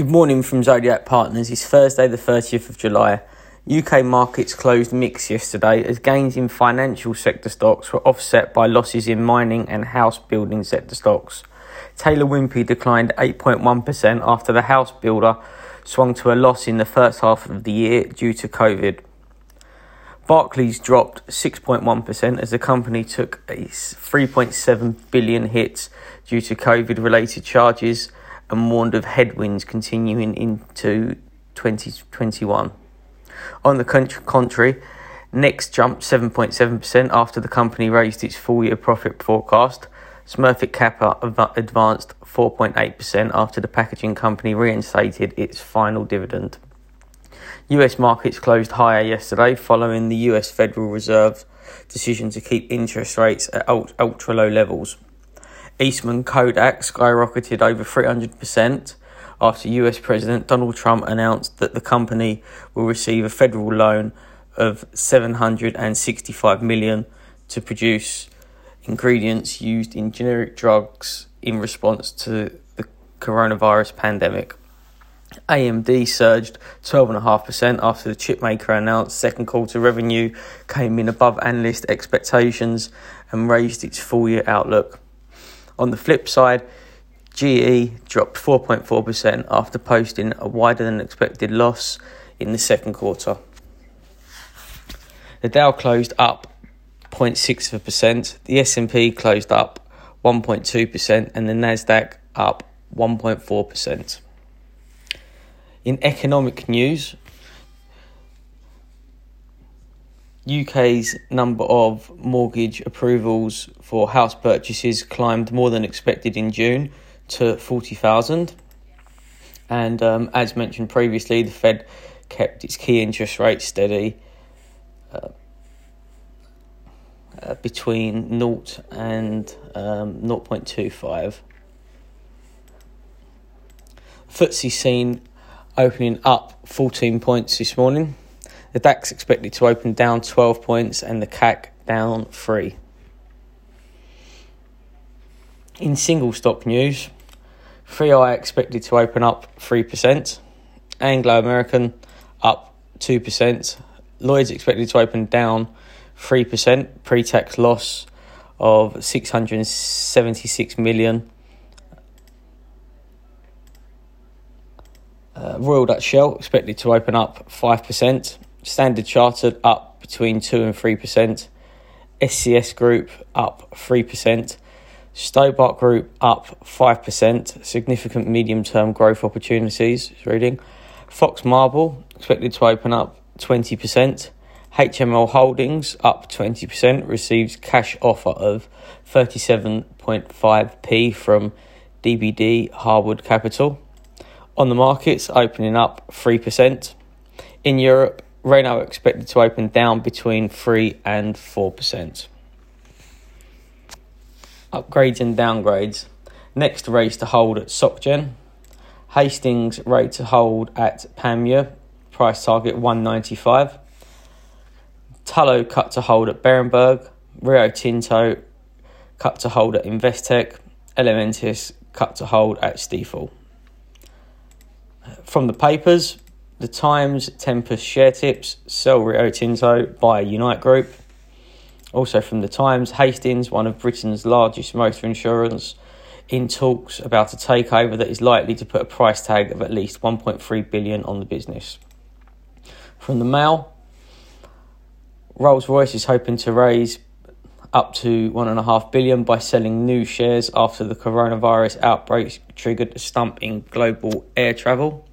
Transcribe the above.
Good morning from Zodiac Partners. It's Thursday, the 30th of July. UK markets closed mixed yesterday as gains in financial sector stocks were offset by losses in mining and house building sector stocks. Taylor Wimpey declined 8.1% after the house builder swung to a loss in the first half of the year due to COVID. Barclays dropped 6.1% as the company took a 3.7 billion hit due to COVID related charges and warned of headwinds continuing into 2021. On the contrary, Next jumped 7.7% after the company raised its full year profit forecast. Smurfit Kappa advanced 4.8% after the packaging company reinstated its final dividend. US markets closed higher yesterday following the US Federal Reserve's decision to keep interest rates at ultra low levels. Eastman Kodak skyrocketed over 300% after US President Donald Trump announced that the company will receive a federal loan of 765 million to produce ingredients used in generic drugs in response to the coronavirus pandemic. AMD surged 12.5% after the chipmaker announced second quarter revenue came in above analyst expectations and raised its full year outlook. On the flip side, GE dropped 4.4% after posting a wider than expected loss in the second quarter. The Dow closed up 0.6%, the S&P closed up 1.2% and the Nasdaq up 1.4%. In economic news, UK's number of mortgage approvals for house purchases climbed more than expected in June to 40,000. And um, as mentioned previously, the Fed kept its key interest rate steady uh, uh, between 0 and um, 0.25. FTSE seen opening up 14 points this morning. The DAX expected to open down 12 points and the CAC down 3. In single stock news, 3i expected to open up 3%, Anglo American up 2%, Lloyd's expected to open down 3%, pre tax loss of 676 million. Uh, Royal Dutch Shell expected to open up 5%, Standard Chartered up between 2 and 3%, SCS Group up 3%, Stobart Group up 5%, significant medium term growth opportunities, reading. Fox Marble expected to open up 20%. HML Holdings up 20%, receives cash offer of 37.5p from DBD Harwood Capital. On the markets, opening up 3%. In Europe, Renault expected to open down between 3 and 4% upgrades and downgrades. Next race to hold at SocGen. Hastings rate to hold at Panmure, price target 195. Tullow cut to hold at Berenberg. Rio Tinto cut to hold at Investec. Elementis cut to hold at Stifel. From the papers, the Times, Tempus share tips, sell Rio Tinto, buy Unite Group. Also from the Times, Hastings, one of Britain's largest motor insurers, in talks about a takeover that is likely to put a price tag of at least 1.3 billion on the business. From the Mail, Rolls-Royce is hoping to raise up to 1.5 billion by selling new shares after the coronavirus outbreak triggered a stump in global air travel.